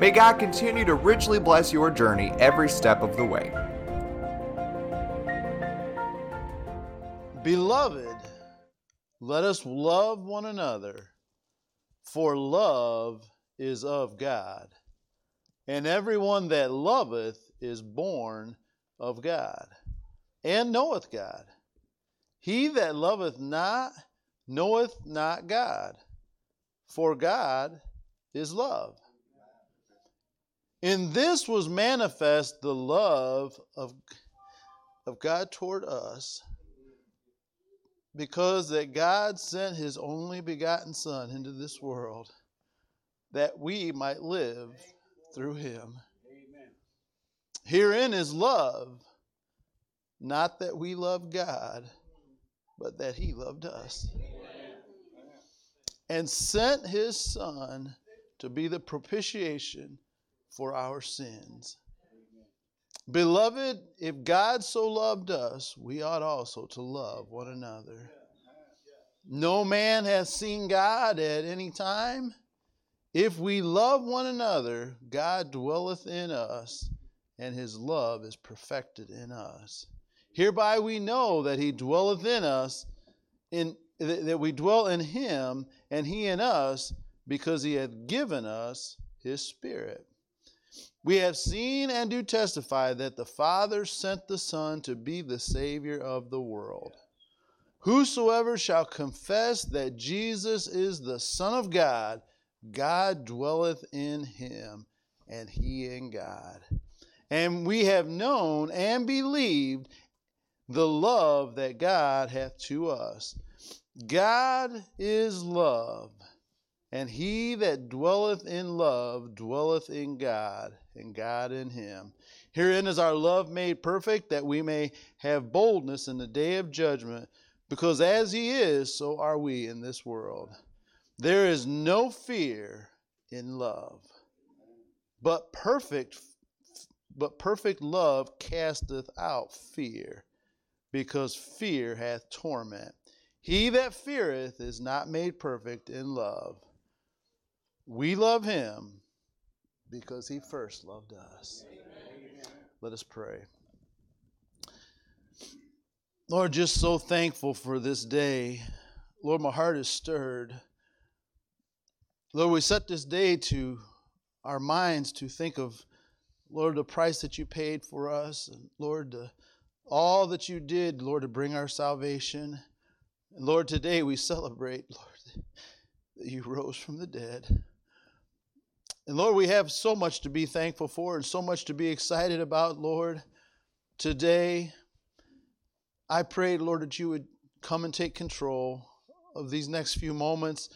May God continue to richly bless your journey every step of the way. Beloved, let us love one another, for love is of God. And everyone that loveth is born of God, and knoweth God. He that loveth not knoweth not God, for God is love. In this was manifest the love of, of God toward us, because that God sent his only begotten Son into this world that we might live through him. Herein is love, not that we love God, but that he loved us and sent his Son to be the propitiation for our sins. Beloved, if God so loved us, we ought also to love one another. No man hath seen God at any time. If we love one another, God dwelleth in us, and his love is perfected in us. Hereby we know that he dwelleth in us, in, that we dwell in him, and he in us, because he hath given us his Spirit. We have seen and do testify that the Father sent the Son to be the Savior of the world. Whosoever shall confess that Jesus is the Son of God, God dwelleth in him, and he in God. And we have known and believed the love that God hath to us. God is love, and he that dwelleth in love dwelleth in God, and God in him. Herein is our love made perfect, that we may have boldness in the day of judgment, because as he is, so are we in this world. There is no fear in love, but perfect but perfect love casteth out fear, because fear hath torment. He that feareth is not made perfect in love. We love him because he first loved us. Amen. Let us pray. Lord, just so thankful for this day. Lord, my heart is stirred. Lord, we set this day to our minds to think of, Lord, the price that you paid for us, and Lord, the, all that you did, Lord, to bring our salvation. And Lord, today we celebrate, Lord, that you rose from the dead. And Lord, we have so much to be thankful for and so much to be excited about, Lord. Today, I pray, Lord, that you would come and take control of these next few moments.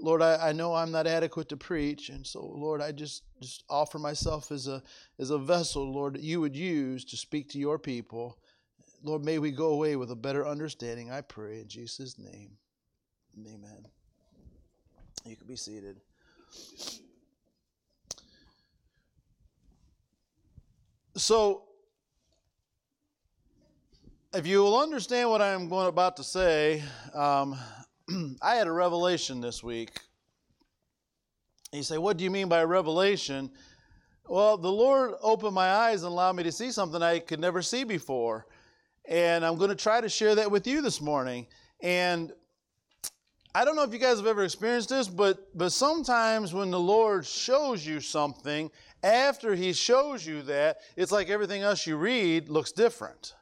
Lord, I, I know I'm not adequate to preach, and so, Lord, I just, just offer myself as a, as a vessel, Lord, that you would use to speak to your people. Lord, may we go away with a better understanding, I pray, in Jesus' name. Amen. You can be seated. So, if you will understand what I'm going about to say, um, I had a revelation this week. You say, What do you mean by revelation? Well, the Lord opened my eyes and allowed me to see something I could never see before. And I'm going to try to share that with you this morning. And I don't know if you guys have ever experienced this, but, but sometimes when the Lord shows you something after he shows you that, it's like everything else you read looks different.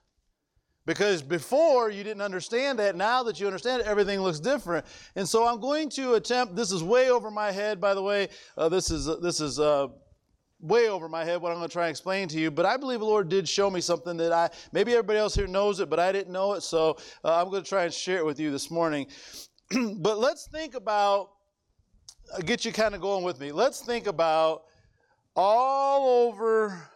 Because before you didn't understand that, now that you understand it, everything looks different. And so I'm going to attempt. This is way over my head, by the way. Uh, this is uh, this is uh, way over my head. What I'm going to try and explain to you, but I believe the Lord did show me something that I maybe everybody else here knows it, but I didn't know it. So uh, I'm going to try and share it with you this morning. but let's think about. Get you kind of going with me. Let's think about all over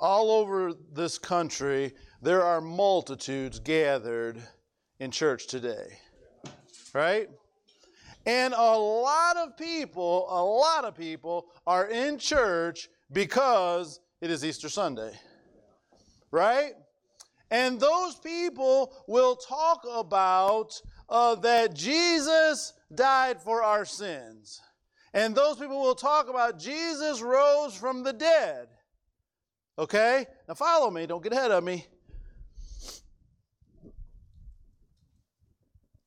all over this country, there are multitudes gathered in church today. Right? And a lot of people, a lot of people are in church because it is Easter Sunday. Right? And those people will talk about uh, that Jesus died for our sins. And those people will talk about Jesus rose from the dead. Okay? Now follow me, don't get ahead of me.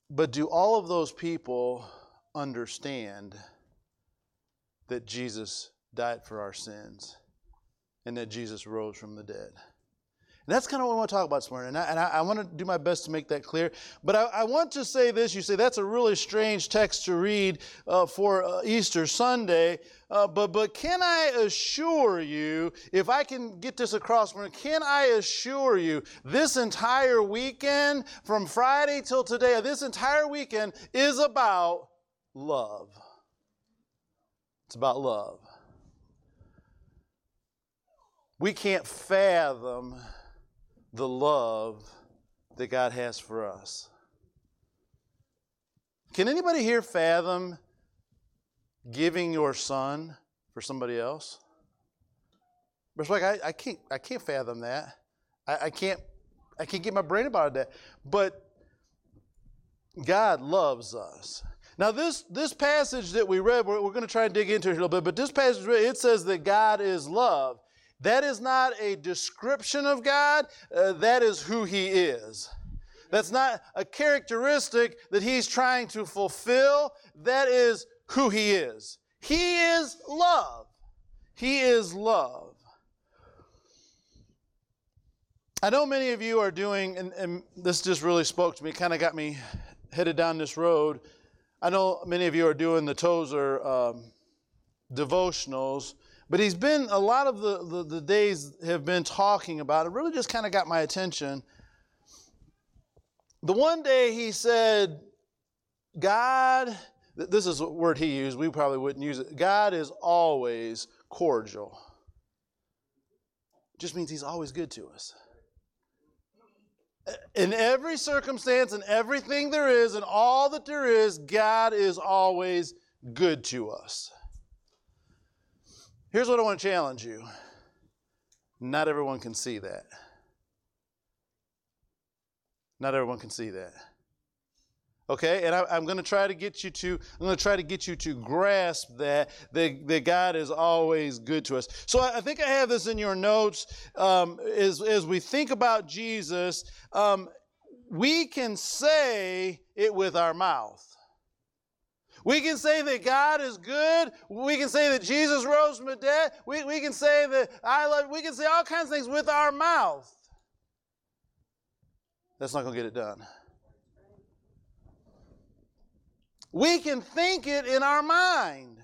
But do all of those people understand that Jesus died for our sins and that Jesus rose from the dead? That's kind of what I want to talk about this morning. And I, and I, I want to do my best to make that clear. But I, I, want to say this. You say that's a really strange text to read uh, for uh, Easter Sunday. Uh, but, but can I assure you, if I can get this across, can I assure you this entire weekend, from Friday till today, this entire weekend is about love. It's about love. We can't fathom the love that God has for us. Can anybody here fathom giving your son for somebody else? It's like I, I can't I can't fathom that. I, I can't I can't get my brain about that. But God loves us. Now, this, this passage that we read, we're, we're going to try and dig into it a little bit, but this passage, it says that God is love. That is not a description of God, uh, that is who He is. That's not a characteristic that He's trying to fulfill, that is who He is. He is love. He is love. I know many of you are doing, and, and this just really spoke to me, kind of got me headed down this road. I know many of you are doing the Tozer um, devotionals. But he's been, a lot of the, the, the days have been talking about it, really just kind of got my attention. The one day he said, God, this is a word he used, we probably wouldn't use it. God is always cordial. Just means he's always good to us. In every circumstance and everything there is and all that there is, God is always good to us. Here's what I want to challenge you not everyone can see that. Not everyone can see that. Okay, and I, am going to try to get you to I'm going to try to get you to grasp that that, that God is always good to us. So I, I think I have this in your notes. Um, as as we think about Jesus, um, we can say it with our mouth. We can say that God is good. We can say that Jesus rose from the dead. We, we can say that I love, we can say all kinds of things with our mouth. That's not going to get it done. We can think it in our mind.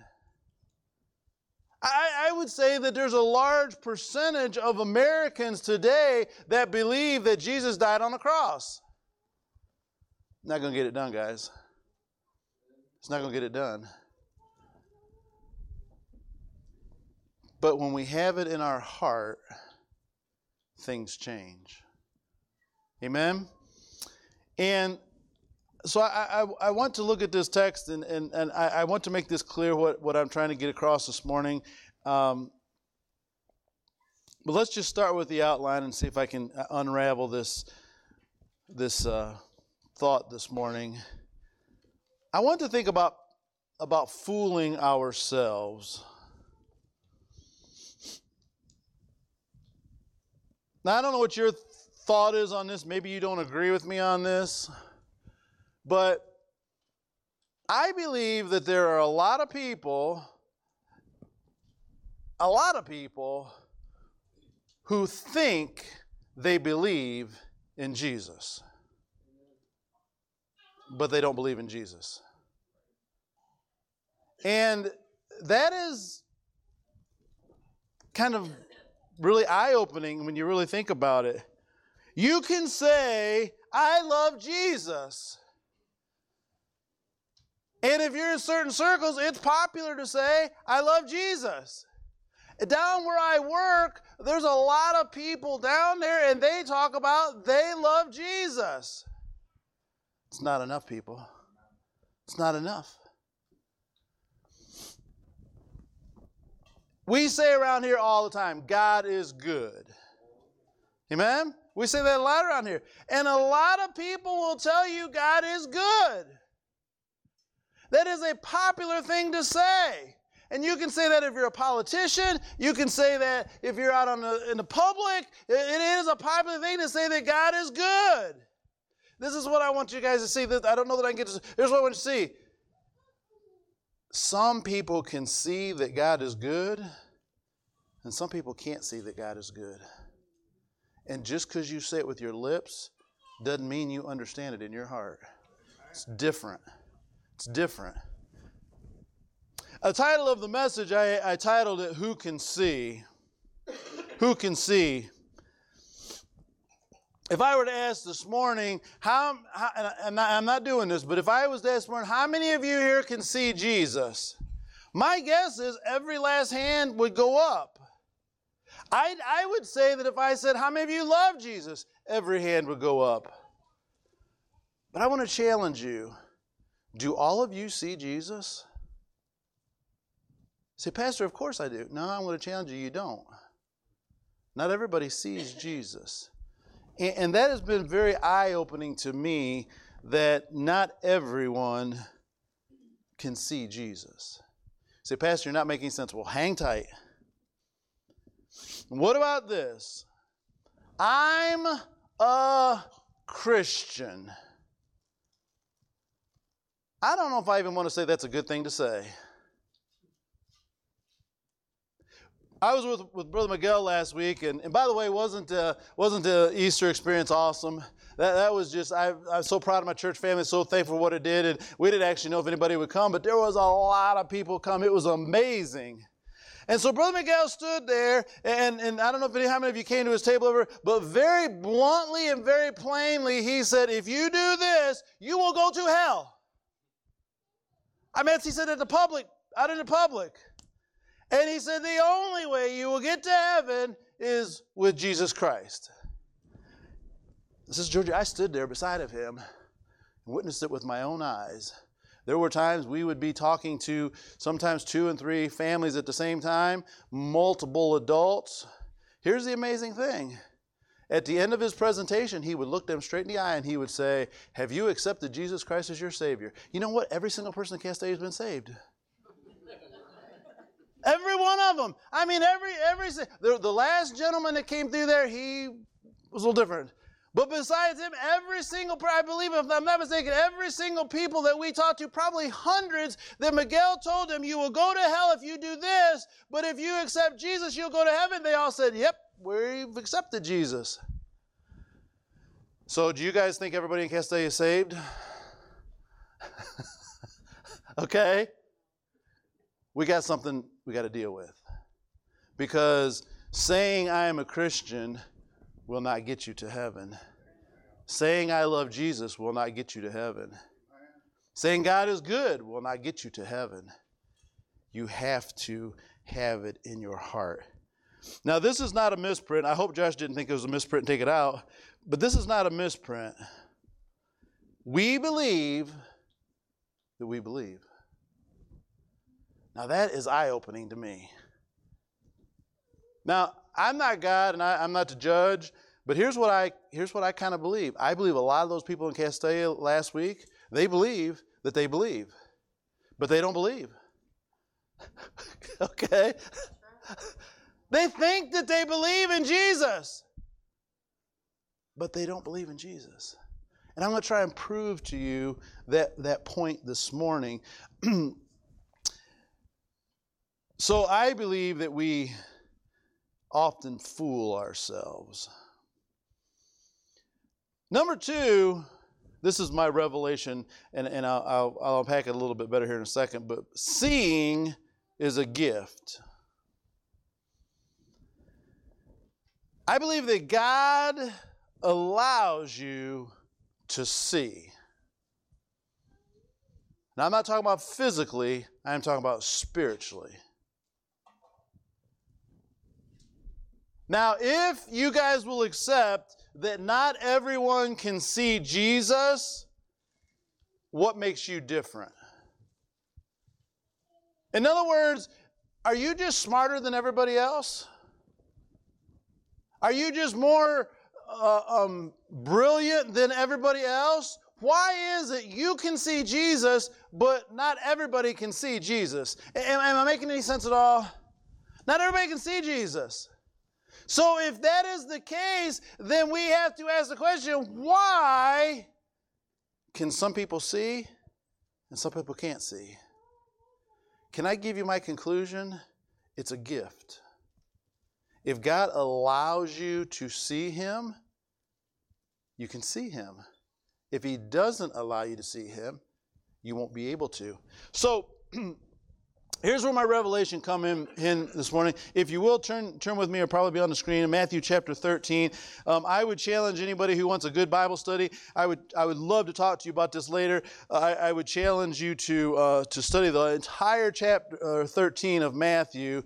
I, I, would say that there's a large percentage of Americans today that believe that Jesus died on the cross. Not going to get it done, guys. It's not going to get it done. But when we have it in our heart, things change. Amen? And so I, I, I, want to look at this text and, and, and I, I, want to make this clear what, what I'm trying to get across this morning. Um, but let's just start with the outline and see if I can unravel this, this uh, thought this morning. I want to think about, about fooling ourselves. Now, I don't know what your thought is on this. Maybe you don't agree with me on this. But I believe that there are a lot of people, a lot of people who think they believe in Jesus but they don't believe in Jesus. And that is kind of really eye opening when you really think about it. You can say, I love Jesus. And if you're in certain circles, it's popular to say, I love Jesus. Down where I work, there's a lot of people down there and they talk about they love Jesus. It's not enough, people. It's not enough. We say around here all the time, God is good. Amen? We say that a lot around here. And a lot of people will tell you God is good. That is a popular thing to say. And you can say that if you're a politician. You can say that if you're out the, in the public. It is a popular thing to say that God is good. This is what I want you guys to see. I don't know that I can get to. Here's what I want you to see. Some people can see that God is good, and some people can't see that God is good. And just because you say it with your lips doesn't mean you understand it in your heart. It's different. It's different. The title of the message, I, I titled it Who Can See? Who Can See? If I were to ask this morning, how, how and I'm not doing this, but if I was to ask this morning, how many of you here can see Jesus? My guess is every last hand would go up. I, I would say that if I said, How many of you love Jesus? Every hand would go up. But I want to challenge you do all of you see Jesus? Say, Pastor, of course I do. No, I'm going to challenge you, you don't. Not everybody sees Jesus. And, and that has been very eye opening to me that not everyone can see Jesus. Say, Pastor, you're not making sense. Well, hang tight. What about this? I'm a Christian. I don't know if I even want to say that's a good thing to say. I was with, with Brother Miguel last week, and, and by the way, wasn't uh, wasn't the Easter experience awesome? That, that was just I, I'm so proud of my church family, so thankful for what it did, and we didn't actually know if anybody would come, but there was a lot of people come. It was amazing. And so Brother Miguel stood there, and, and I don't know if any, how many of you came to his table ever, but very bluntly and very plainly, he said, If you do this, you will go to hell. I mean, he said it the public, out in the public. And he said, The only way you will get to heaven is with Jesus Christ. This is Georgia. I stood there beside of him and witnessed it with my own eyes. There were times we would be talking to sometimes two and three families at the same time, multiple adults. Here's the amazing thing. At the end of his presentation, he would look them straight in the eye and he would say, Have you accepted Jesus Christ as your Savior? You know what? Every single person in Castalia has been saved. Every one of them. I mean, every every the, the last gentleman that came through there, he was a little different. But besides him, every single, I believe, if I'm not mistaken, every single people that we talked to, probably hundreds, that Miguel told them, You will go to hell if you do this, but if you accept Jesus, you'll go to heaven. They all said, Yep, we've accepted Jesus. So, do you guys think everybody in Castalia is saved? okay we got something we got to deal with. Because saying I am a Christian will not get you to heaven. Saying I love Jesus will not get you to heaven. Saying God is good will not get you to heaven. You have to have it in your heart. Now, this is not a misprint. I hope Josh didn't think it was a misprint and take it out, but this is not a misprint. We believe that we believe. Now, that is eye opening to me. Now, I'm not God and I, am not to judge, but here's what I here's what I kind of believe. I believe a lot of those people in Castalia last week, they believe that they believe, but they don't believe. okay? they think that they believe in Jesus, but they don't believe in Jesus. And I'm going to try and prove to you that, that point this morning. So I believe that we often fool ourselves. Number two, this is my revelation, and, and I'll, I'll, I'll unpack it a little bit better here in a second, but seeing is a gift. I believe that God allows you to see. Now, I'm not talking about physically, I'm talking about spiritually. Now, if you guys will accept that not everyone can see Jesus, what makes you different? In other words, are you just smarter than everybody else? Are you just more uh, um, brilliant than everybody else? Why is it you can see Jesus, but not everybody can see Jesus? Am, am I making any sense at all? Not everybody can see Jesus. So, if that is the case, then we have to ask the question why can some people see and some people can't see? Can I give you my conclusion? It's a gift. If God allows you to see Him, you can see Him. If He doesn't allow you to see Him, you won't be able to. So, Here's where my revelation come in, in, this morning. If you will turn turn with me, or probably be on the screen in Matthew chapter 13. Um, I would challenge anybody who wants a good Bible study. I would I would love to talk to you about this later. I, I, would challenge you to uh, to study the entire chapter uh, 13 of Matthew.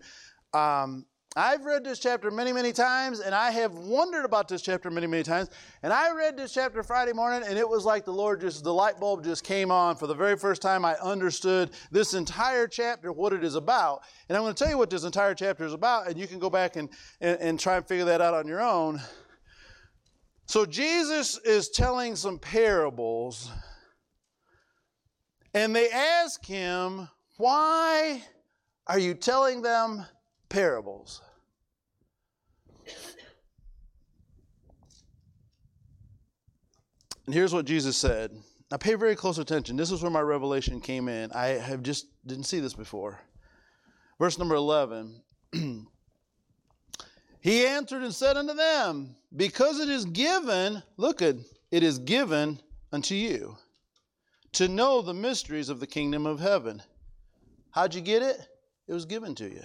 Um, I've read this chapter many, many times, and I have wondered about this chapter many, many times. And I read this chapter Friday morning, and it was like the Lord just, the light bulb just came on. For the very first time, I understood this entire chapter, what it is about. And I'm going to tell you what this entire chapter is about, and you can go back and, and, and try and figure that out on your own. So, Jesus is telling some parables, and they ask him, Why are you telling them parables? And here's what Jesus said. Now pay very close attention. This is where my revelation came in. I have just didn't see this before. Verse number 11. he answered and said unto them, Because it is given, look at it is given unto you to know the mysteries of the kingdom of heaven. How'd you get it? It was given to you.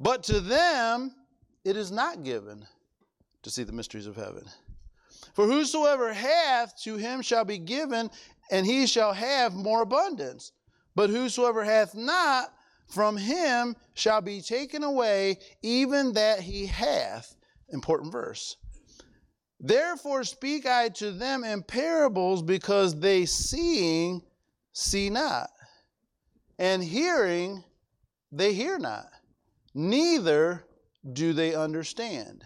But to them it is not given to see the mysteries of heaven. For whosoever hath, to him shall be given, and he shall have more abundance. But whosoever hath not, from him shall be taken away even that he hath. Important verse. Therefore speak I to them in parables, because they seeing see not, and hearing they hear not, neither do they understand.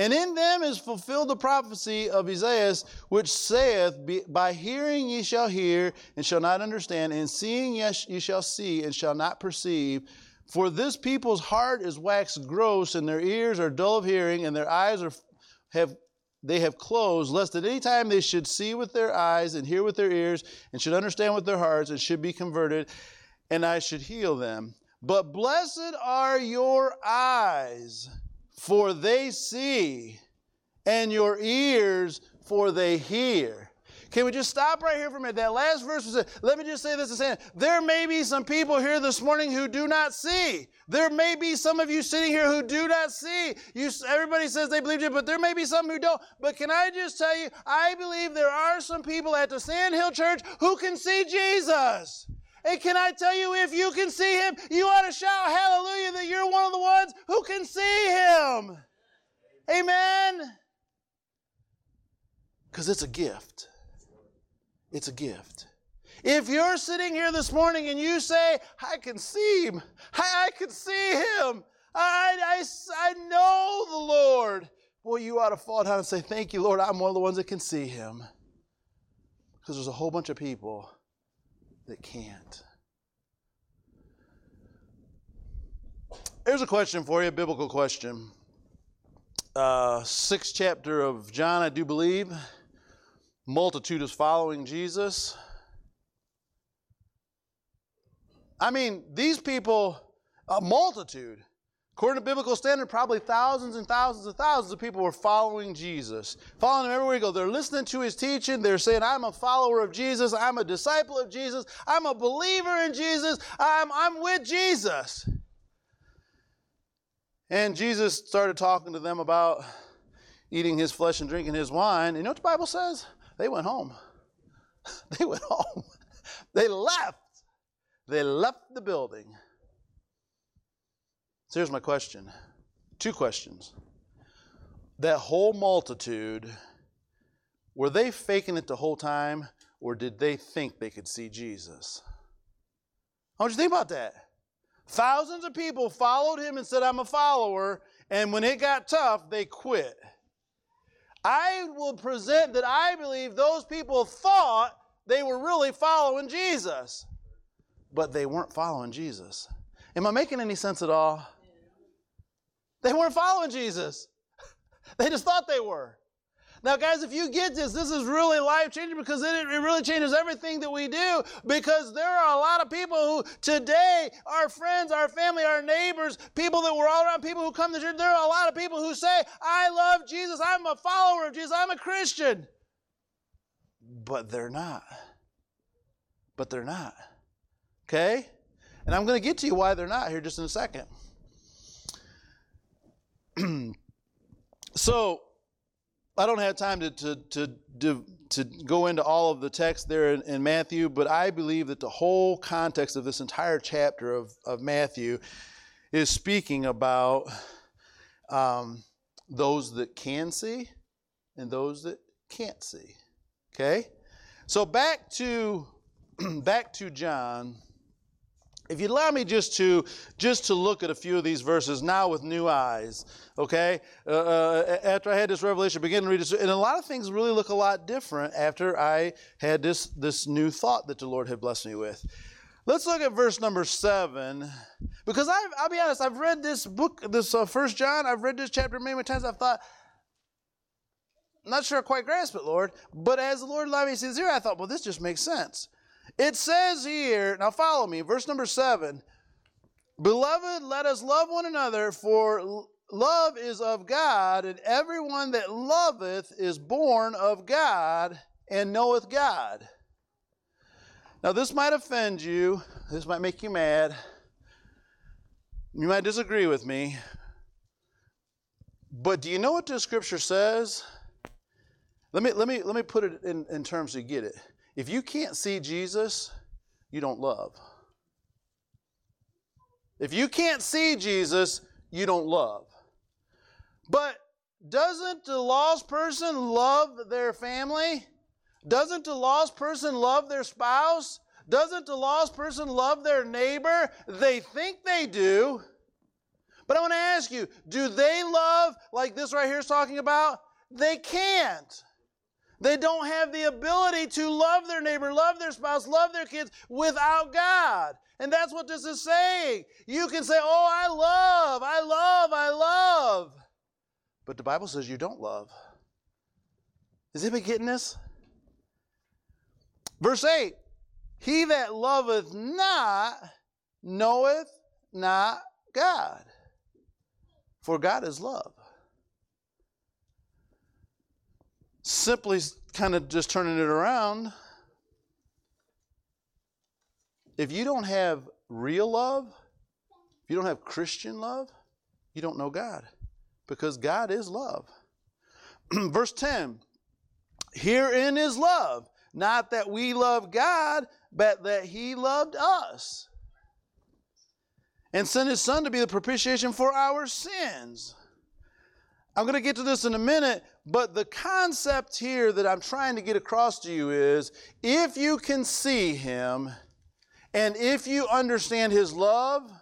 And in them is fulfilled the prophecy of Isaiah, which saith, By hearing ye shall hear, and shall not understand, and seeing ye shall see, and shall not perceive. For this people's heart is waxed gross, and their ears are dull of hearing, and their eyes are have they have closed, lest at any time they should see with their eyes, and hear with their ears, and should understand with their hearts, and should be converted, and I should heal them. But blessed are your eyes for they see, and your ears, for they hear. Can we just stop right here for a minute? That last verse was, let me just say this. There may be some people here this morning who do not see. There may be some of you sitting here who do not see. You, everybody says they believe you, but there may be some who don't. But can I just tell you, I believe there are some people at the Sandhill Church who can see Jesus. And can I tell you, if you can see him, you ought to shout hallelujah that you're one of the ones who can see him. Amen. Because it's a gift. It's a gift. If you're sitting here this morning and you say, I can see him, I, I can see him, I, I, I know the Lord, boy, you ought to fall down and say, Thank you, Lord, I'm one of the ones that can see him. Because there's a whole bunch of people that can't. Here's a question for you, a biblical question. Uh, sixth chapter of John, I do believe. Multitude is following Jesus. I mean, these people, a multitude, According to biblical standard, probably thousands and thousands and thousands of people were following Jesus, following him everywhere he goes. They're listening to his teaching. They're saying, I'm a follower of Jesus. I'm a disciple of Jesus. I'm a believer in Jesus. I'm, I'm with Jesus. And Jesus started talking to them about eating his flesh and drinking his wine. And you know what the Bible says? They went home. they went home. they left. They left the building. So here's my question Two questions. That whole multitude, were they faking it the whole time, or did they think they could see Jesus? Want you think about that. Thousands of people followed him and said, I'm a follower, and when it got tough, they quit. I will present that I believe those people thought they were really following Jesus, but they weren't following Jesus. Am I making any sense at all? They weren't following Jesus. They just thought they were. Now, guys, if you get this, this is really life changing because it, it really changes everything that we do. Because there are a lot of people who today, our friends, our family, our neighbors, people that we're all around, people who come to church, there are a lot of people who say, I love Jesus, I'm a follower of Jesus, I'm a Christian. But they're not. But they're not. Okay? And I'm going to get to you why they're not here just in a second. So, I don't have time to, to, to, to, to go into all of the text there in, in, Matthew, but I believe that the whole context of this entire chapter of, of Matthew is speaking about um, those that can see and those that can't see. Okay? So back to back to John if you'd allow me just to just to look at a few of these verses now with new eyes, okay? Uh, uh, after I had this revelation, begin to read this, and a lot of things really look a lot different after I had this this new thought that the Lord had blessed me with. Let's look at verse number seven, because i will be honest, I've read this book, this uh, First John. I've read this chapter many, many times. I've thought. I'm not sure I quite grasp it, Lord. But as the Lord allowed me to see this here, I thought, well, this just makes sense. It says here, now follow me, verse number seven Beloved, let us love one another, for love is of God, and everyone that loveth is born of God and knoweth God. Now, this might offend you, this might make you mad. You might disagree with me. But do you know what the scripture says? Let me, let me, let me put it in, in terms you get it. If you can't see Jesus, you don't love. If you can't see Jesus, you don't love. But doesn't the lost person love their family? Doesn't the lost person love their spouse? Doesn't the lost person love their neighbor? They think they do. But I want to ask you do they love like this right here is talking about? They can't. They don't have the ability to love their neighbor, love their spouse, love their kids without God. And that's what this is saying. You can say, Oh, I love, I love, I love. But the Bible says you don't love. Is anybody getting this? Verse 8 He that loveth not knoweth not God, for God is love. Simply kind of just turning it around, if you don't have real love, if you don't have Christian love, you don't know God because God is love. Verse 10 Herein is love, not that we love God, but that He loved us and sent His Son to be the propitiation for our sins. I'm going to get to this in a minute, but the concept here that I'm trying to get across to you is if you can see Him and if you understand His love,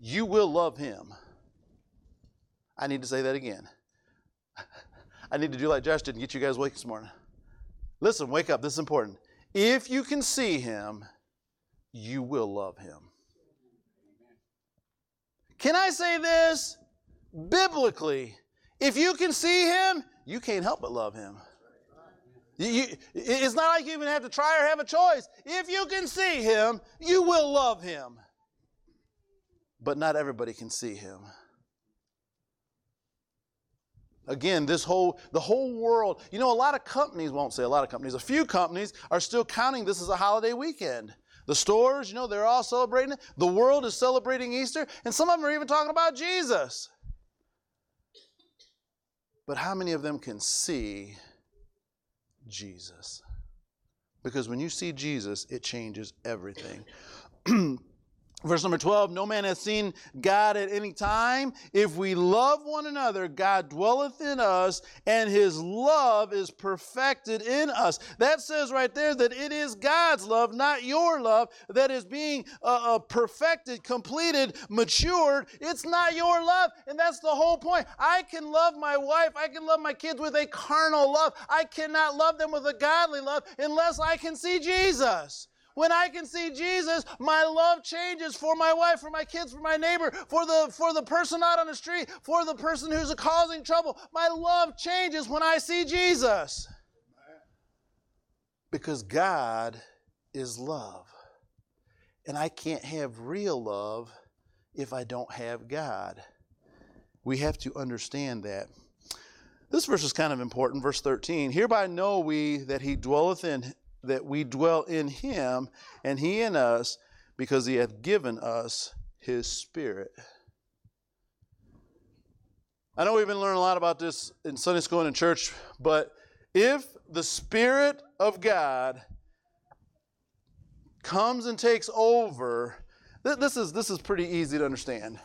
you will love Him. I need to say that again. I need to do like Josh did and get you guys awake this morning. Listen, wake up. This is important. If you can see Him, you will love Him. Can I say this? Biblically, if you can see him, you can't help but love him. You, it's not like you even have to try or have a choice. If you can see him, you will love him. But not everybody can see him. Again, this whole the whole world, you know, a lot of companies won't say a lot of companies, a few companies are still counting this as a holiday weekend. The stores, you know, they're all celebrating it. The world is celebrating Easter, and some of them are even talking about Jesus. But how many of them can see Jesus? Because when you see Jesus, it changes everything. Verse number 12 No man has seen God at any time. If we love one another, God dwelleth in us, and his love is perfected in us. That says right there that it is God's love, not your love, that is being uh, uh, perfected, completed, matured. It's not your love. And that's the whole point. I can love my wife, I can love my kids with a carnal love. I cannot love them with a godly love unless I can see Jesus. When I can see Jesus, my love changes for my wife, for my kids, for my neighbor, for the for the person out on the street, for the person who's causing trouble. My love changes when I see Jesus. Because God is love. And I can't have real love if I don't have God. We have to understand that. This verse is kind of important, verse 13. Hereby know we that he dwelleth in that we dwell in him and he in us because he hath given us his spirit. I know we've been learning a lot about this in Sunday school and in church, but if the Spirit of God comes and takes over, this is, this is pretty easy to understand.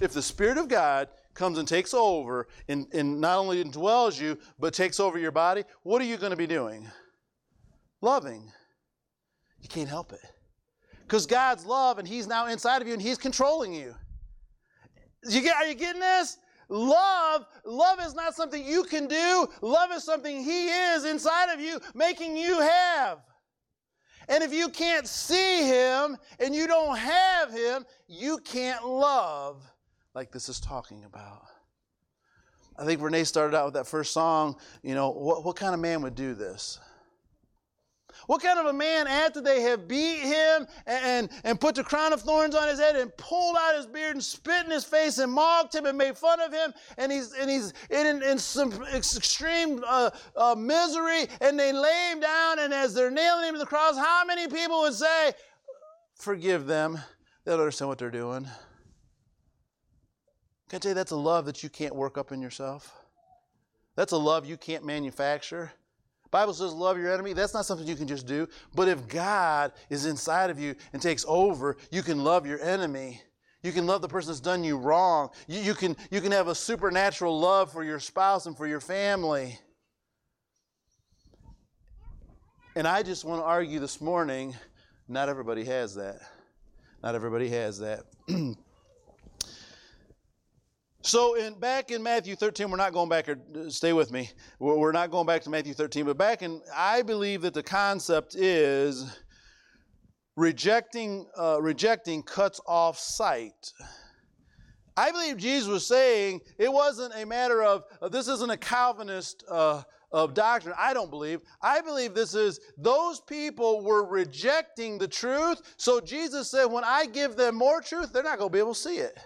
If the Spirit of God comes and takes over and, and not only indwells you, but takes over your body, what are you going to be doing? Loving. You can't help it. Because God's love and He's now inside of you and He's controlling you. you get, are you getting this? Love, love is not something you can do. Love is something He is inside of you, making you have. And if you can't see Him and you don't have Him, you can't love like this is talking about. I think Renee started out with that first song. You know, what, what kind of man would do this? What kind of a man, after they have beat him and, and put the crown of thorns on his head and pulled out his beard and spit in his face and mocked him and made fun of him, and he's, and he's in, in some extreme uh, uh, misery, and they lay him down, and as they're nailing him to the cross, how many people would say, Forgive them? They'll understand what they're doing. Can I tell you that's a love that you can't work up in yourself? That's a love you can't manufacture. Bible says love your enemy. That's not something you can just do. But if God is inside of you and takes over, you can love your enemy. You can love the person that's done you wrong. You, you, can, you can have a supernatural love for your spouse and for your family. And I just want to argue this morning not everybody has that. Not everybody has that. So in back in Matthew 13, we're not going back or stay with me. We're not going back to Matthew 13, but back in I believe that the concept is rejecting uh, rejecting cuts off sight. I believe Jesus was saying it wasn't a matter of uh, this isn't a Calvinist uh, of doctrine. I don't believe. I believe this is those people were rejecting the truth. So Jesus said, when I give them more truth, they're not going to be able to see it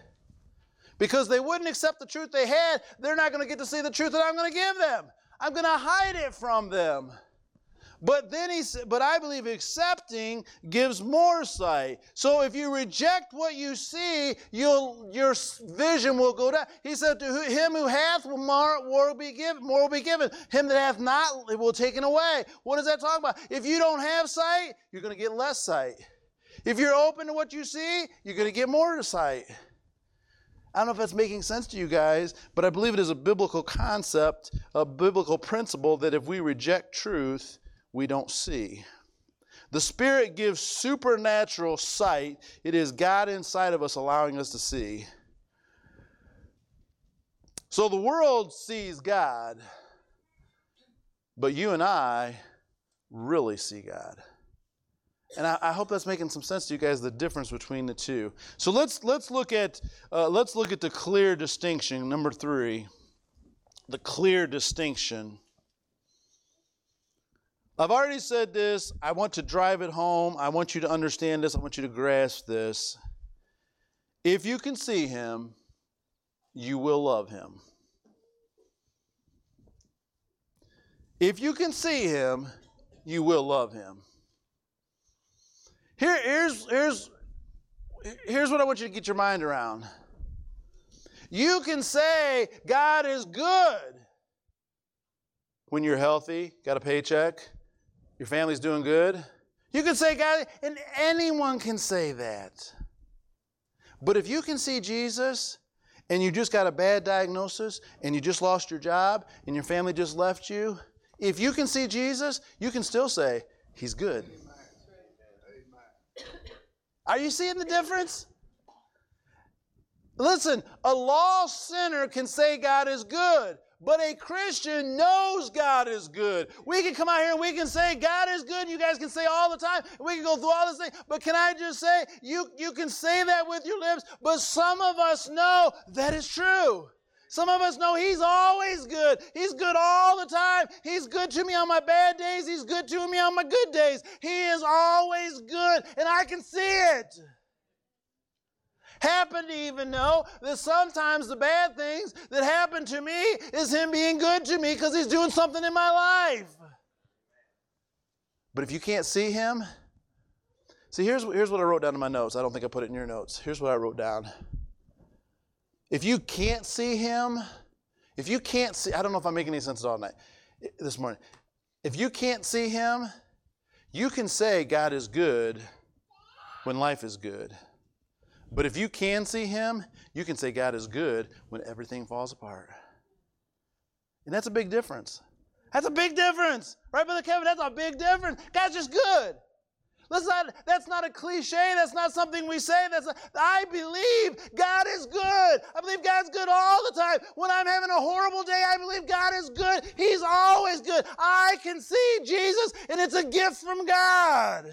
because they wouldn't accept the truth they had, they're not going to get to see the truth that I'm going to give them. I'm going to hide it from them. But then he said, but I believe accepting gives more sight. So if you reject what you see, you'll, your vision will go down. He said, to him who hath more, will be given, more will be given. Him that hath not, it will taken away. What does that talk about? If you don't have sight, you're going to get less sight. If you're open to what you see, you're going to get more sight. I don't know if that's making sense to you guys, but I believe it is a biblical concept, a biblical principle that if we reject truth, we don't see. The Spirit gives supernatural sight. It is God inside of us allowing us to see. So the world sees God, but you and I really see God. And I, I, hope that's making some sense to you guys. The difference between the two. So let's let's look at uh, let's look at the clear distinction. Number three, the clear distinction. I've already said this. I want to drive it home. I want you to understand this. I want you to grasp this. If you can see him, you will love him. If you can see him, you will love him. Here, here's, here's, here's what I want you to get your mind around. You can say God is good when you're healthy, got a paycheck, your family's doing good. You can say God, and anyone can say that. But if you can see Jesus and you just got a bad diagnosis and you just lost your job and your family just left you, if you can see Jesus, you can still say, He's good. Are you seeing the difference? Listen, a lost sinner can say God is good, but a Christian knows God is good. We can come out here and we can say God is good. You guys can say all the time. We can go through all this thing. But can I just say, you, you can say that with your lips, but some of us know that is true. Some of us know He's always good. He's good all the time. He's good to me on my bad days. He's good to me on my good days. He is always good, and I can see it. Happen to even know that sometimes the bad things that happen to me is Him being good to me because He's doing something in my life. But if you can't see Him, see, here's, here's what I wrote down in my notes. I don't think I put it in your notes. Here's what I wrote down. If you can't see Him, if you can't see, I don't know if I'm making any sense at all night this morning. If you can't see Him, you can say God is good when life is good. But if you can see Him, you can say God is good when everything falls apart. And that's a big difference. That's a big difference. Right, Brother Kevin? That's a big difference. God's just good. That's not, that's not a cliche. That's not something we say. That's a, I believe God is good. I believe God's good all the time. When I'm having a horrible day, I believe God is good. He's always good. I can see Jesus, and it's a gift from God.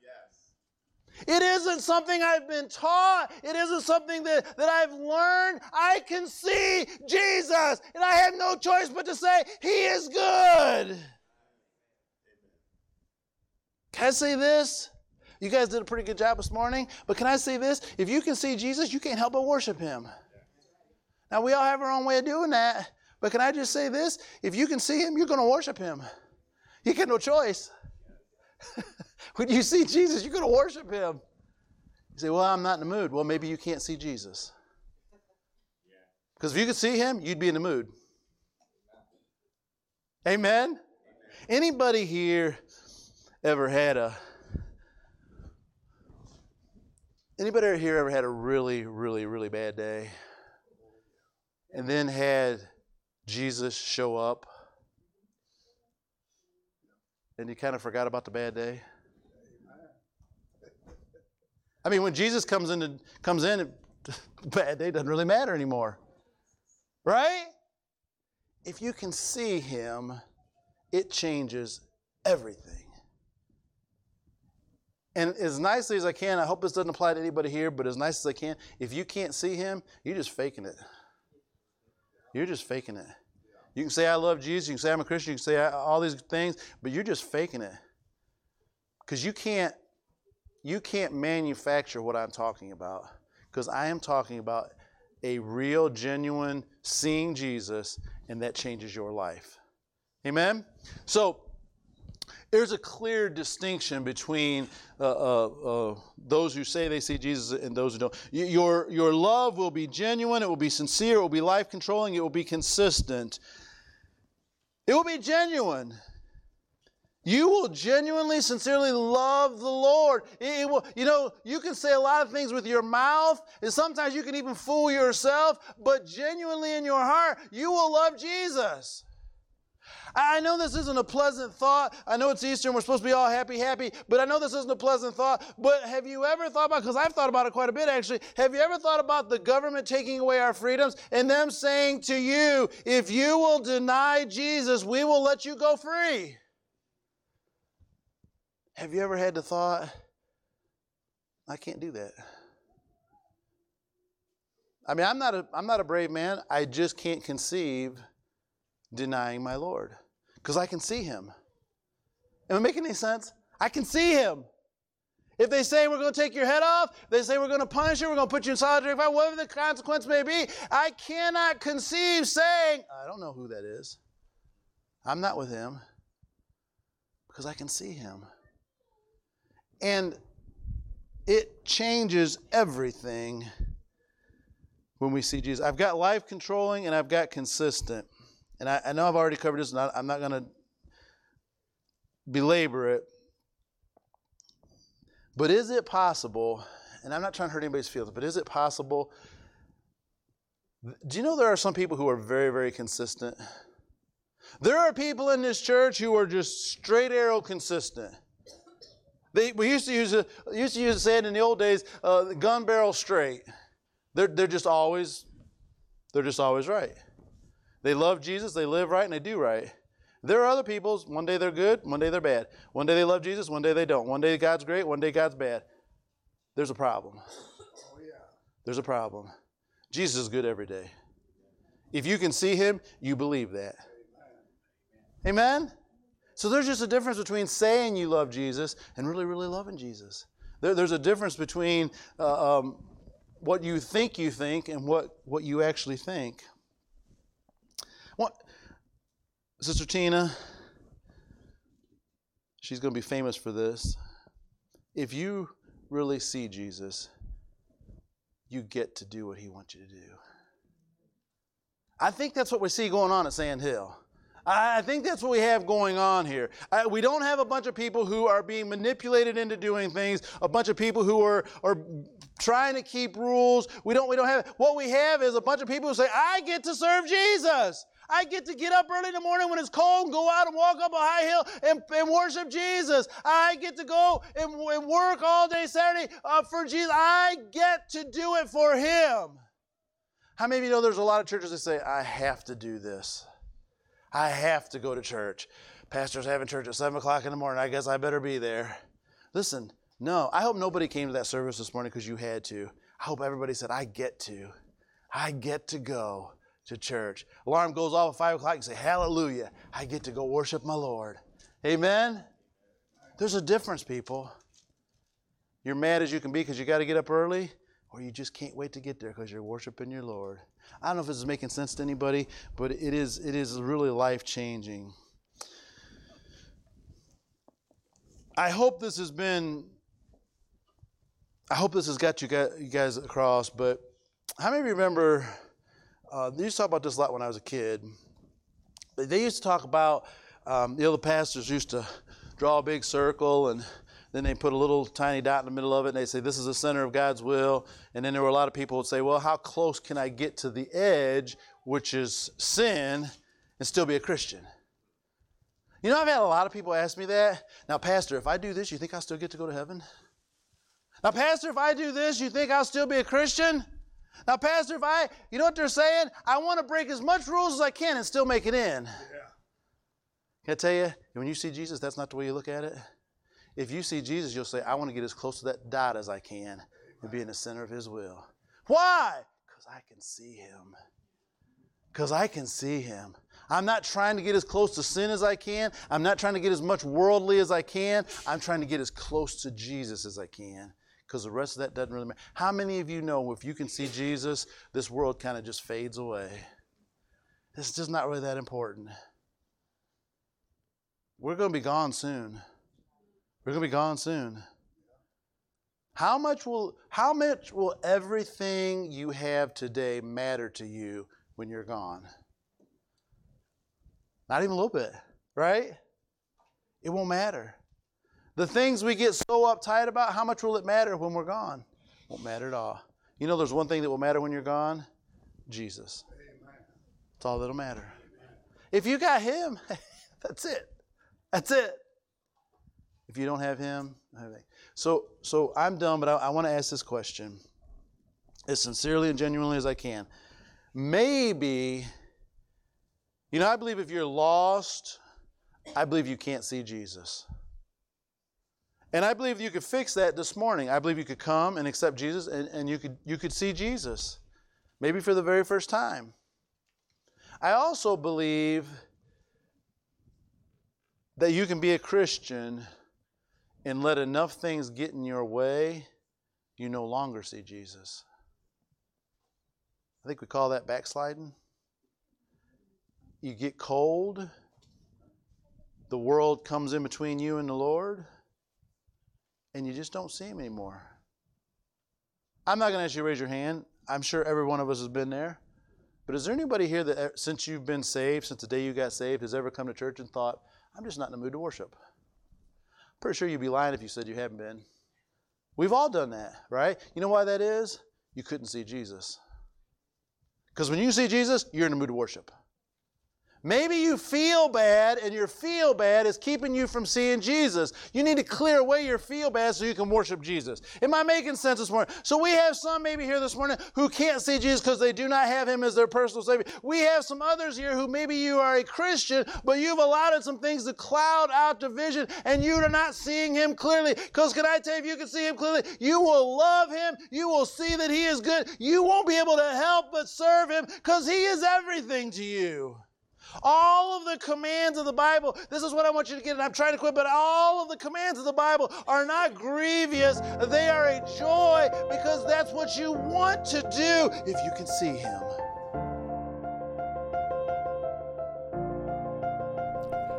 Yes. It isn't something I've been taught. It isn't something that, that I've learned. I can see Jesus, and I have no choice but to say, He is good. Can I say this? You guys did a pretty good job this morning, but can I say this? If you can see Jesus, you can't help but worship Him. Now, we all have our own way of doing that, but can I just say this? If you can see Him, you're going to worship Him. You get no choice. when you see Jesus, you're going to worship him. You say, Well, I'm not in the mood. Well, maybe you can't see Jesus. Because if you could see him, you'd be in the mood. Amen? Amen? Anybody here ever had a anybody here ever had a really, really, really bad day? And then had Jesus show up and you kind of forgot about the bad day? I mean, when Jesus comes in, comes in, bad day doesn't really matter anymore, right? If you can see Him, it changes everything. And as nicely as I can, I hope this doesn't apply to anybody here, but as nice as I can, if you can't see Him, you're just faking it. You're just faking it. You can say, I love Jesus. You can say, I'm a Christian. You can say all these things, but you're just faking it. Because you can't, you can't manufacture what I'm talking about. Because I am talking about a real, genuine seeing Jesus, and that changes your life. Amen? So, there's a clear distinction between uh, uh, uh, those who say they see Jesus and those who don't. Your, your love will be genuine, it will be sincere, it will be life controlling, it will be consistent. It will be genuine. You will genuinely, sincerely love the Lord. It, will, you know, you can say a lot of things with your mouth, and sometimes you can even fool yourself, but genuinely in your heart, you will love Jesus. I know this isn't a pleasant thought. I know it's Easter and we're supposed to be all happy, happy, but I know this isn't a pleasant thought. But have you ever thought about, because I've thought about it quite a bit actually, have you ever thought about the government taking away our freedoms and them saying to you, if you will deny Jesus, we will let you go free? Have you ever had the thought, I can't do that? I mean, I'm not a, I'm not a brave man. I just can't conceive denying my Lord because I can see him. Am I making any sense? I can see him. If they say we're going to take your head off, they say we're going to punish you, we're going to put you in solitary confinement, whatever the consequence may be, I cannot conceive saying, I don't know who that is. I'm not with him because I can see him. And it changes everything when we see Jesus. I've got life controlling and I've got consistent and I, I know I've already covered this, and I, I'm not going to belabor it. But is it possible, and I'm not trying to hurt anybody's feelings, but is it possible? Do you know there are some people who are very, very consistent? There are people in this church who are just straight arrow consistent. They, we used to use a, used to use a saying in the old days, uh, gun barrel straight. They're, they're just always, they're just always right. They love Jesus, they live right, and they do right. There are other people, one day they're good, one day they're bad. One day they love Jesus, one day they don't. One day God's great, one day God's bad. There's a problem. There's a problem. Jesus is good every day. If you can see him, you believe that. Amen? So there's just a difference between saying you love Jesus and really, really loving Jesus. There, there's a difference between uh, um, what you think you think and what, what you actually think. What, Sister Tina, she's going to be famous for this. If you really see Jesus, you get to do what he wants you to do. I think that's what we see going on at Sandhill. I think that's what we have going on here. I, we don't have a bunch of people who are being manipulated into doing things, a bunch of people who are, are trying to keep rules. We don't, we don't have, what we have is a bunch of people who say, I get to serve Jesus. I get to get up early in the morning when it's cold and go out and walk up a high hill and, and worship Jesus. I get to go and, and work all day Saturday uh, for Jesus. I get to do it for Him. How many of you know there's a lot of churches that say, I have to do this? I have to go to church. Pastor's having church at 7 o'clock in the morning. I guess I better be there. Listen, no, I hope nobody came to that service this morning because you had to. I hope everybody said, I get to. I get to go to church. Alarm goes off at 5 o'clock and say, Hallelujah. I get to go worship my Lord. Amen? There's a difference, people. You're mad as you can be because you got to get up early, or you just can't wait to get there because you're worshiping your Lord. I don't know if this is making sense to anybody, but it is, it is really life changing. I hope this has been, I hope this has got you guys across, but how many remember, uh, they used to talk about this a lot when I was a kid. They used to talk about, um, the other pastors used to draw a big circle and then they put a little tiny dot in the middle of it and they say, This is the center of God's will. And then there were a lot of people would say, Well, how close can I get to the edge, which is sin, and still be a Christian? You know, I've had a lot of people ask me that. Now, Pastor, if I do this, you think I'll still get to go to heaven? Now, Pastor, if I do this, you think I'll still be a Christian? Now, Pastor, if I, you know what they're saying? I want to break as much rules as I can and still make it in. Yeah. Can I tell you, when you see Jesus, that's not the way you look at it. If you see Jesus, you'll say, I want to get as close to that dot as I can and be in the center of His will. Why? Because I can see Him. Because I can see Him. I'm not trying to get as close to sin as I can. I'm not trying to get as much worldly as I can. I'm trying to get as close to Jesus as I can. Because the rest of that doesn't really matter. How many of you know if you can see Jesus, this world kind of just fades away? It's just not really that important. We're going to be gone soon. We're going to be gone soon. How much will how much will everything you have today matter to you when you're gone? Not even a little bit, right? It won't matter. The things we get so uptight about, how much will it matter when we're gone? Won't matter at all. You know, there's one thing that will matter when you're gone Jesus. That's all that'll matter. If you got Him, that's it. That's it. If you don't have him, so so I'm done, but I, I want to ask this question as sincerely and genuinely as I can. Maybe, you know, I believe if you're lost, I believe you can't see Jesus. And I believe you could fix that this morning. I believe you could come and accept Jesus and, and you could you could see Jesus. Maybe for the very first time. I also believe that you can be a Christian and let enough things get in your way, you no longer see Jesus. I think we call that backsliding. You get cold, the world comes in between you and the Lord, and you just don't see Him anymore. I'm not going to ask you to raise your hand. I'm sure every one of us has been there. But is there anybody here that, eh, since you've been saved, since the day you got saved, has ever come to church and thought, I'm just not in the mood to worship? Pretty sure you'd be lying if you said you haven't been. We've all done that, right? You know why that is? You couldn't see Jesus. Because when you see Jesus, you're in the mood to worship. Maybe you feel bad and your feel bad is keeping you from seeing Jesus. You need to clear away your feel bad so you can worship Jesus. Am I making sense this morning? So we have some maybe here this morning who can't see Jesus because they do not have him as their personal savior. We have some others here who maybe you are a Christian, but you've allowed some things to cloud out the vision and you are not seeing him clearly. Because can I tell you, if you can see him clearly, you will love him. You will see that he is good. You won't be able to help but serve him because he is everything to you. All of the commands of the Bible, this is what I want you to get, and I'm trying to quit, but all of the commands of the Bible are not grievous. They are a joy because that's what you want to do if you can see Him.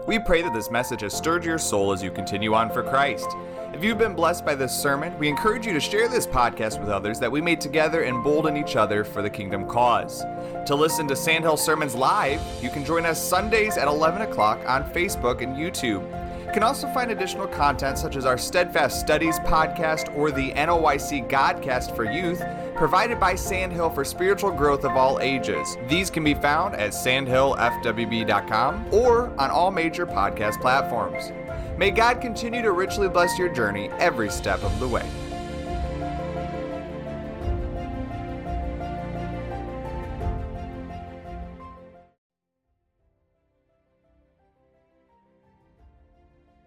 We pray that this message has stirred your soul as you continue on for Christ. If you've been blessed by this sermon, we encourage you to share this podcast with others that we may together embolden each other for the kingdom cause. To listen to Sandhill Sermons live, you can join us Sundays at 11 o'clock on Facebook and YouTube. You can also find additional content such as our Steadfast Studies podcast or the NOYC Godcast for Youth, provided by Sandhill for spiritual growth of all ages. These can be found at sandhillfwb.com or on all major podcast platforms. May God continue to richly bless your journey every step of the way.